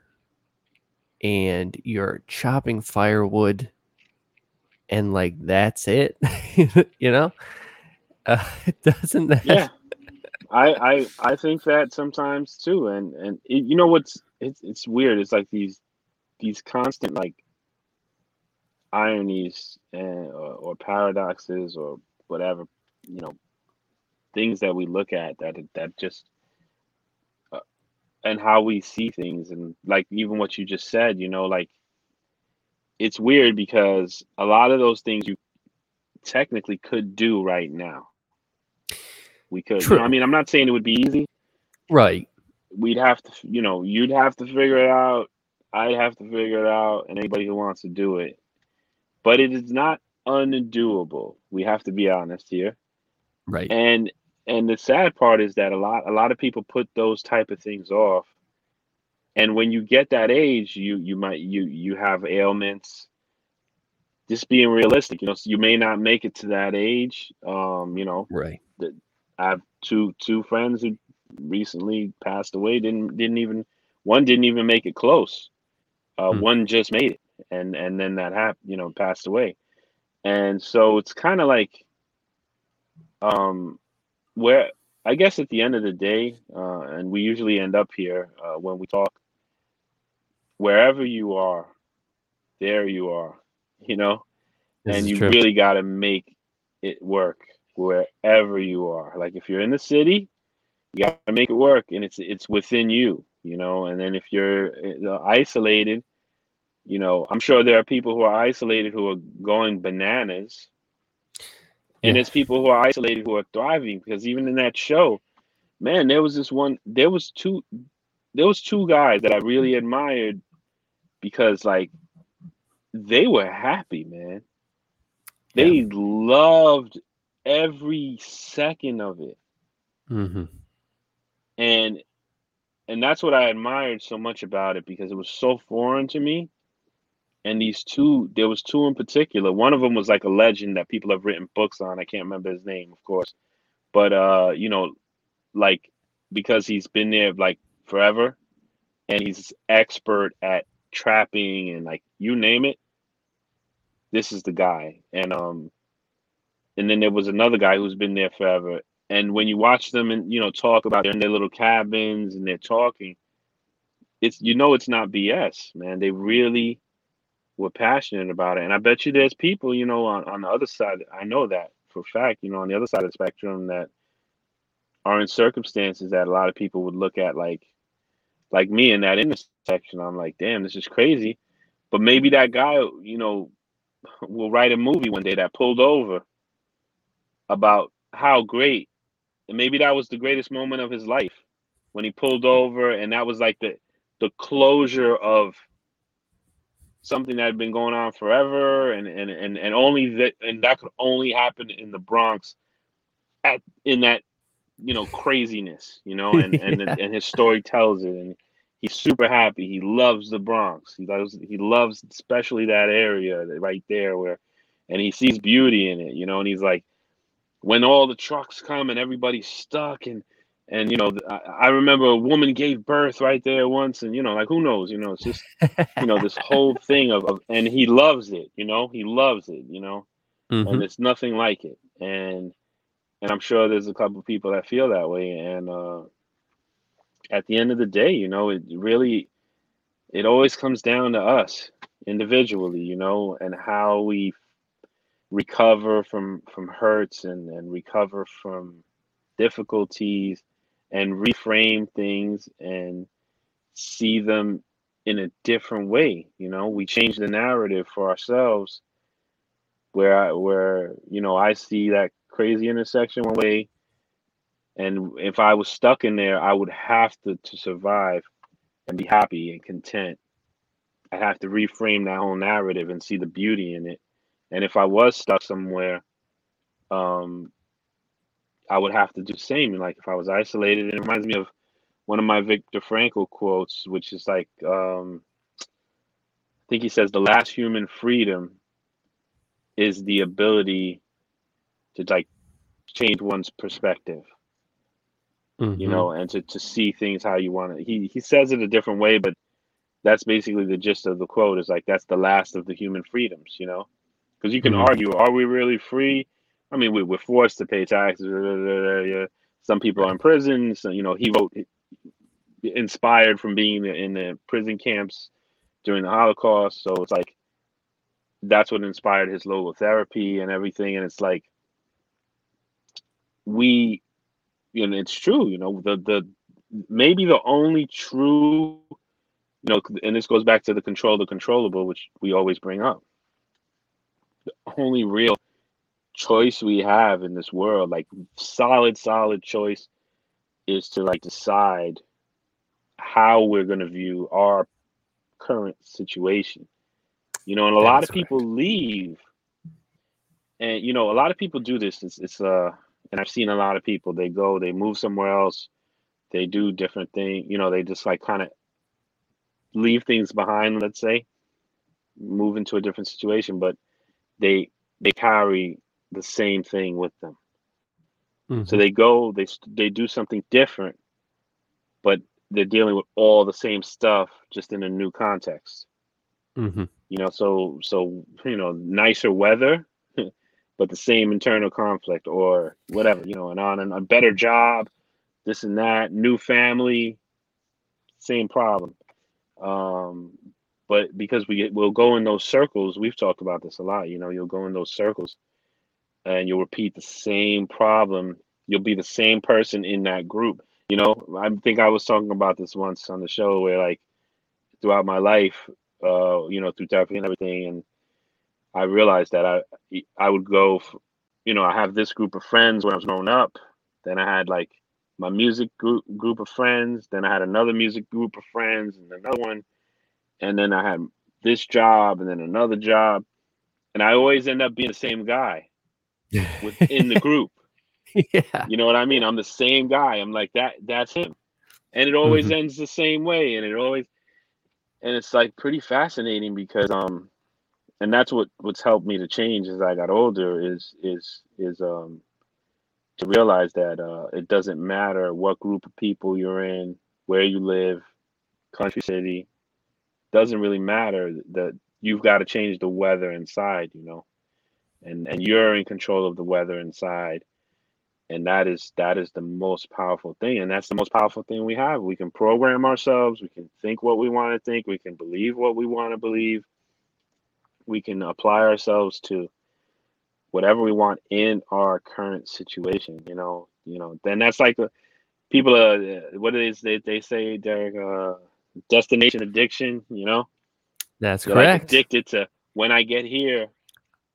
and you're chopping firewood and like that's it you know uh, doesn't that yeah. I, I I think that sometimes too, and and it, you know what's it's it's weird. It's like these these constant like ironies and or, or paradoxes or whatever you know things that we look at that that just and how we see things and like even what you just said you know like it's weird because a lot of those things you technically could do right now. We could you know, True. i mean i'm not saying it would be easy. Right. We'd have to you know you'd have to figure it out. I'd have to figure it out and anybody who wants to do it. But it is not undoable. We have to be honest here. Right. And and the sad part is that a lot a lot of people put those type of things off. And when you get that age you you might you you have ailments. Just being realistic you know so you may not make it to that age um you know. Right. I have two two friends who recently passed away didn't didn't even one didn't even make it close. Uh Hmm. one just made it and and then that happened you know passed away. And so it's kind of like um where i guess at the end of the day uh and we usually end up here uh when we talk wherever you are there you are you know This and you true. really got to make it work wherever you are like if you're in the city you got to make it work and it's it's within you you know and then if you're uh, isolated you know, I'm sure there are people who are isolated who are going bananas. And Yeah. there's people who are isolated who are thriving because even in that show, man, there was this one there was two there was two guys that I really admired because like they were happy, man. They loved every second of it. hmm and and that's what I admired so much about it because it was so foreign to me. And these two, there was two in particular. One of them was like a legend that people have written books on. I can't remember his name, of course, but uh, you know, like because he's been there like forever, and he's expert at trapping and like you name it. This is the guy, and um, and then there was another guy who's been there forever, and when you watch them and you know talk about in their little cabins and they're talking, it's you know it's not BS, man. They really were passionate about it, and I bet you there's people you know on on the other side. I know that for fact. You know on the other side of the spectrum that are in circumstances that a lot of people would look at like like me in that intersection. I'm like, damn, this is crazy. But maybe that guy, you know, will write a movie one day that pulled over about how great and maybe that was the greatest moment of his life when he pulled over and that was like the the closure of something that had been going on forever and and and, and only that and that could only happen in the Bronx at in that you know craziness you know and and, Yeah. and his story tells it and he's super happy he loves the Bronx he loves he loves especially that area right there where and he sees beauty in it you know and he's like when all the trucks come and everybody's stuck and and you know I, remember a woman gave birth right there once and you know like who knows you know it's just you know this whole thing of, of and he loves it you know he loves it you know Mhm. and it's nothing like it and and i'm sure there's a couple of people that feel that way and uh at the end of the day you know it really it always comes down to us individually you know and how we recover from from hurts and and recover from difficulties and reframe things and see them in a different way you know? We change the narrative for ourselves where I, where you know I see that crazy intersection one way and if I was stuck in there I would have to to survive and be happy and content. I have to reframe that whole narrative and see the beauty in it. And if I was stuck somewhere um I would have to do the same. Like if I was isolated it reminds me of one of my Viktor Frankl quotes which is like um I think he says the last human freedom is the ability to like change one's perspective. You Mhm. know and to, to see things how you want it he he says it a different way but that's basically the gist of the quote is like that's the last of the human freedoms you know? Because you can Mhm. argue are we really free i mean we, we're forced to pay taxes blah, blah, blah, some people are in prison so you know he wrote inspired from being in the prison camps during the holocaust so it's like that's what inspired his logotherapy and everything and it's like we you know it's true you know the the maybe the only true you know and this goes back to the control the controllable which we always bring up. The only real choice we have in this world like solid solid choice is to like decide how we're going to view our current situation. You know and a That lot of people leave. And you know a lot of people do this. It's, it's uh and i've seen a lot of people. They go they move somewhere else. They do different things you know they just like kind of leave things behind let's say move into a different situation but they they carry the same thing with them so Mhm. they go they they do something different but they're dealing with all the same stuff just in a new context Mhm. you know so so you know nicer weather but the same internal conflict or whatever you know and on and a better job this and that new family same problem um but because we will go in those circles we've talked about this a lot you know you'll go in those circles and you'll repeat the same problem. You'll be the same person in that group. You know i think i was talking about this once on the show where like throughout my life uh, you know, through therapy and everything, and I realized that I I would go, you know, I have this group of friends when I was growing up. Then I had like my music group group of friends. Then I had another music group of friends, and another one, and then I had this job, and then another job, and I always end up being the same guy within the group. yeah. You know what I mean? I'm the same guy. I'm like that. That's him, and it always Mhm. ends the same way. And it always, and it's like pretty fascinating because um, and that's what what's helped me to change as I got older is is is um to realize that uh it doesn't matter what group of people you're in, where you live, country, city, doesn't really matter. That you've got to change the weather inside. You know, and and you're in control of the weather inside. And that is that is the most powerful thing. And that's the most powerful thing we have. We can program ourselves. We can think what we want to think. We can believe what we want to believe. We can apply ourselves to whatever we want in our current situation you know you know. Then that's like the people uh what it is they, they say derek uh destination addiction you know? That's They're like correct. addicted to when i get here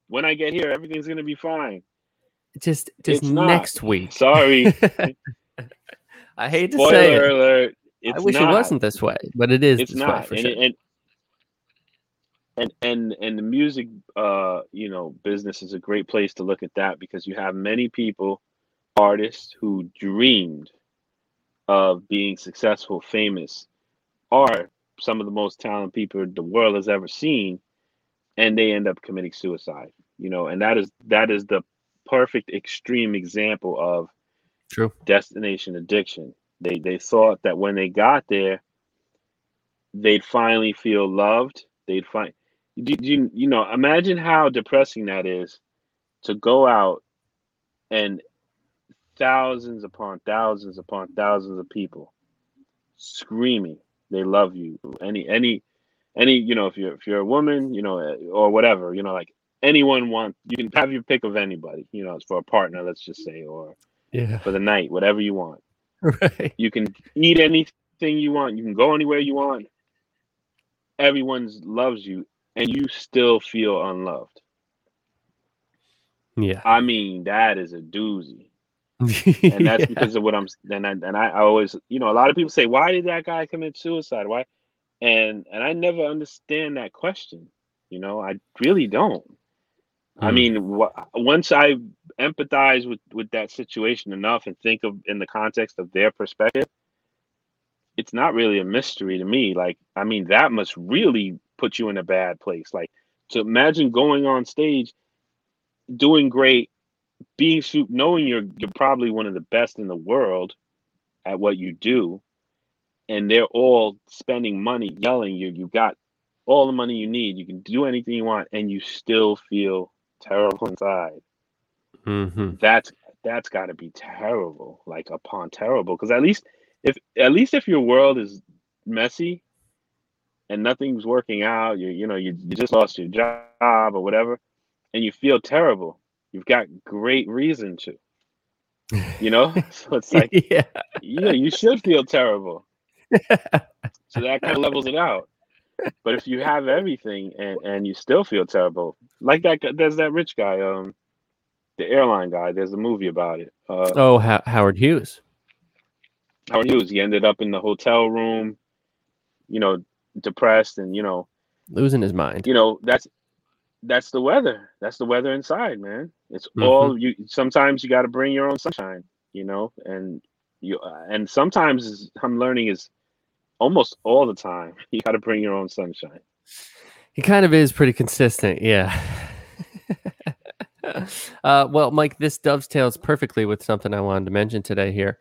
when i get here everything's gonna be fine just just It's not. next week. sorry I hate to spoiler say it. alert it's I wish not. it wasn't this way, but it is it's not and, sure. and and and and the music uh you know business is a great place to look at that because you have many people artists who dreamed of being successful famous are some of the most talented people the world has ever seen and they end up committing suicide you know and that is that is the perfect extreme example of True. destination addiction. They they thought that when they got there, they'd finally feel loved. They'd find you, you you know imagine how depressing that is to go out and thousands upon thousands upon thousands of people screaming they love you any any any you know if you're if you're a woman you know or whatever you know like anyone want you can have your pick of anybody you know it's for a partner let's just say or Yeah. for the night whatever you want Right. you can eat anything you want. You can go anywhere you want. Everyone loves you, and you still feel unloved. Yeah. I mean, that is a doozy, and that's Yeah. because of what I'm. And I, and I always, you know, a lot of people say, "Why did that guy commit suicide? Why?" And and I never understand that question. You know, I really don't. I Mm. mean, wha- once I empathize with with that situation enough and think of in the context of their perspective, it's not really a mystery to me. Like, I mean, that must really put you in a bad place. Like, to imagine going on stage, doing great, being knowing you're you're probably one of the best in the world at what you do, and they're all spending money, yelling you. You got all the money you need. You can do anything you want, and you still feel terrible inside. Mhm. That's that's got to be terrible, like upon terrible. Because at least if at least if your world is messy and nothing's working out, you you know you, you just lost your job or whatever, and you feel terrible, you've got great reason to, you know. so it's like yeah. you know you should feel terrible. So that kind of levels it out. But if you have everything and and you still feel terrible, like that, there's that rich guy, um, the airline guy. There's a movie about it. Uh, Oh, Ho- Howard Hughes. Howard Hughes. He ended up in the hotel room, you know, depressed, and you know, Losing his mind. you know that's that's the weather. That's the weather inside, man. It's Mhm. all you. Sometimes you got to bring your own sunshine, you know, and you and sometimes I'm learning is almost all the time you got to bring your own sunshine. He kind of is pretty consistent, yeah. uh, well, Mike, this dovetails perfectly with something I wanted to mention today here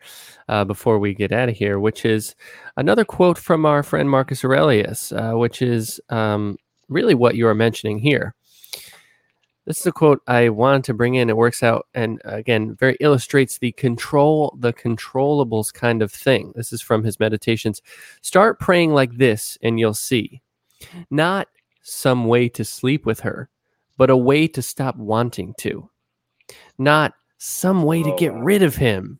uh, before we get out of here, which is another quote from our friend Marcus Aurelius, uh, which is um, really what you are mentioning here. This is a quote I wanted to bring in. It works out and again very illustrates the control the controllables kind of thing. This is from his meditations. Start praying like this and you'll see. Not some way to sleep with her, but a way to stop wanting to. Not some way to get rid of him,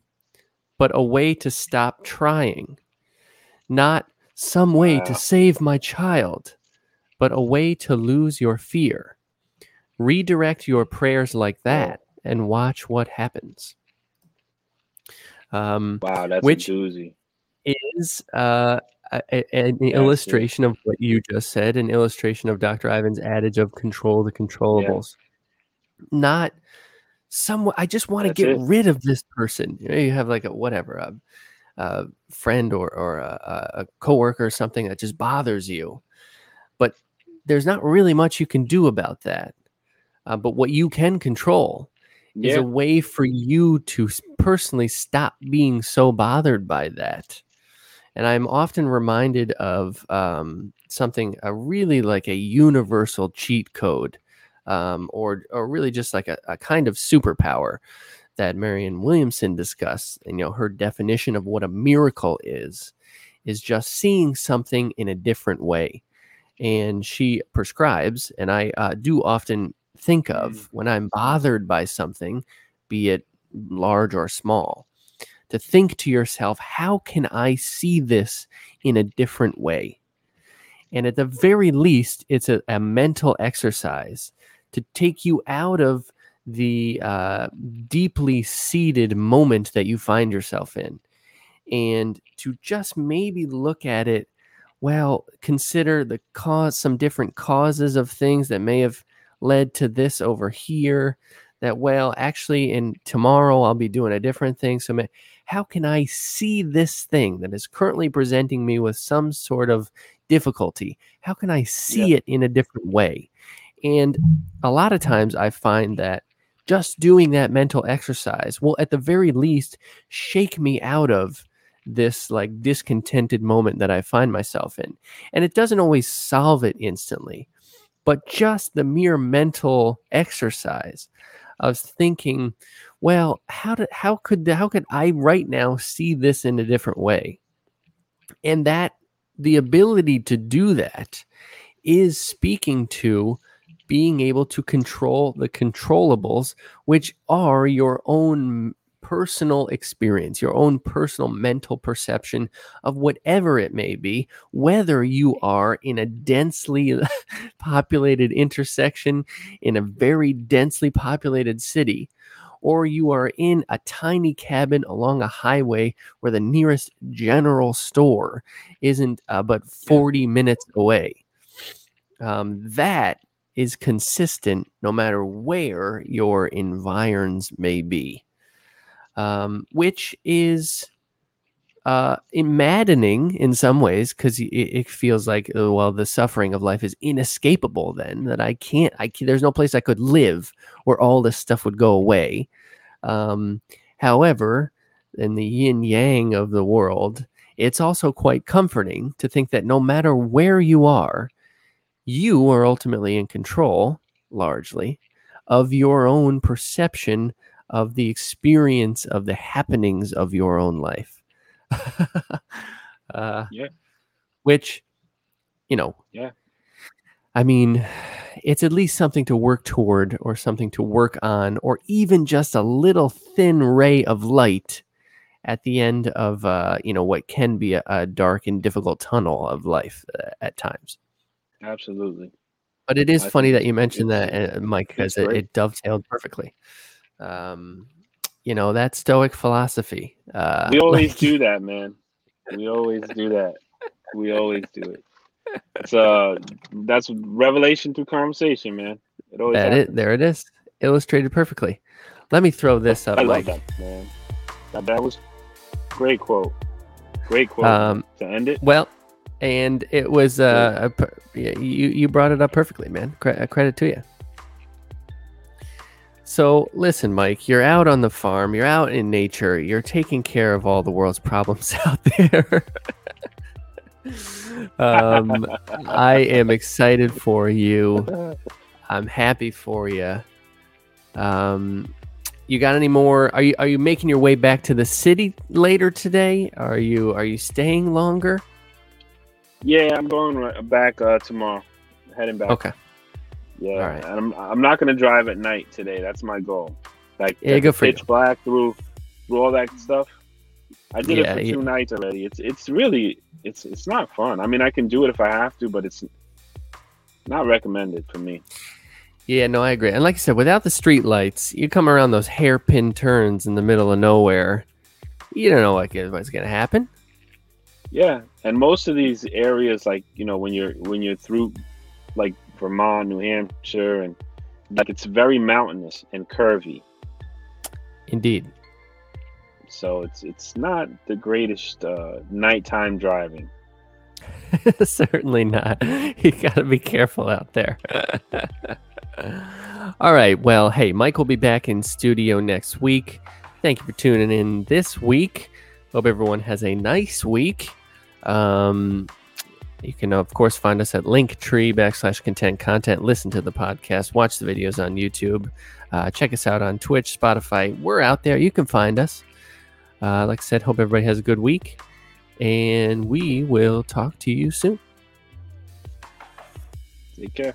but a way to stop trying. Not some way to save my child, but a way to lose your fear. Redirect your prayers like that and watch what happens. Um, Wow, that's Which- is uh, a- a- an Yeah, illustration of what you just said, an illustration of Dr. Ivan's adage of control the controllables. Not someone, I just want to get it. rid of this person. You, know, you have like a whatever, a, a friend or, or a, a coworker or something that just bothers you. But there's not really much you can do about that. Uh, but what you can control is a way for you to personally stop being so bothered by that. And I'm often reminded of um, something, a really like a universal cheat code, um, or or really just like a, a kind of superpower that Marianne Williamson discussed. And you know, her definition of what a miracle is is just seeing something in a different way. And she prescribes, and I uh, do often think of when I'm bothered by something, be it large or small, to think to yourself, how can I see this in a different way? And at the very least, it's a, a mental exercise to take you out of the uh, deeply seated moment that you find yourself in and to just maybe look at it well consider the cause some different causes of things that may have led to this over here that well actually in tomorrow i'll be doing a different thing. So how can i see this thing that is currently presenting me with some sort of difficulty? How can i see it in a different way? And a lot of times i find that just doing that mental exercise will at the very least shake me out of this like discontented moment that i find myself in. And it doesn't always solve it instantly but just the mere mental exercise of thinking well how did how could how could i right now see this in a different way? And that the ability to do that is speaking to being able to control the controllables which are your own personal experience your own personal mental perception of whatever it may be whether you are in a densely populated intersection in a very densely populated city or you are in a tiny cabin along a highway where the nearest general store isn't uh, but 40 minutes away. Um, that is consistent no matter where your environs may be um, which is uh, maddening in some ways because it, it feels like oh, well the suffering of life is inescapable then that i can't i ca- there's no place i could live where all this stuff would go away. Um, however in the yin yang of the world it's also quite comforting to think that no matter where you are you are ultimately in control largely of your own perception of the experience of the happenings of your own life uh, Yeah. which you know Yeah. i mean it's at least something to work toward or something to work on or even just a little thin ray of light at the end of uh, you know what can be a, a dark and difficult tunnel of life uh, at times absolutely. but it is I funny that you mentioned that, uh, Mike, because it, it dovetailed perfectly. Um, you know that Stoic philosophy. Uh, We always like- do that, man. We always do that. We always do it. It's uh, that's revelation through conversation, man. It always That happens. it, there it is, illustrated perfectly. Let me throw this up, I love Mike. that, man. That, that was great quote. Great quote Um, to end it. well, and it was uh, a, you you brought it up perfectly, man. Cre- uh, credit to you. So listen, Mike, you're out on the farm, you're out in nature, you're taking care of all the world's problems out there. um, I am excited for you. I'm happy for you. Um, you got any more? Are you are you making your way back to the city later today? Are you are you staying longer? Yeah, I'm going right back uh, tomorrow. Heading back. Okay. Yeah, All right. I'm I'm not gonna drive at night today. That's my goal. Like Yeah, good the you. pitch black through through all that stuff. I did Yeah, it for yeah. two nights already. It's it's really it's it's not fun. I mean, I can do it if I have to, but it's not recommended for me. Yeah, no, I agree. And like I said, without the street lights, you come around those hairpin turns in the middle of nowhere. You don't know what, what's going to happen. Yeah, and most of these areas, like you know, when you're when you're through, like Vermont, New Hampshire, and like it's very mountainous and curvy. Indeed. So it's it's not the greatest uh, nighttime driving. Certainly not. You got to be careful out there. All right. Well, hey, Mike will be back in studio next week. Thank you for tuning in this week. Hope everyone has a nice week. Um, you can, of course, find us at linktree backslash content content. Listen to the podcast, watch the videos on YouTube, uh, check us out on Twitch, Spotify. We're out there. You can find us. Uh, like I said, hope everybody has a good week, and we will talk to you soon. Take care.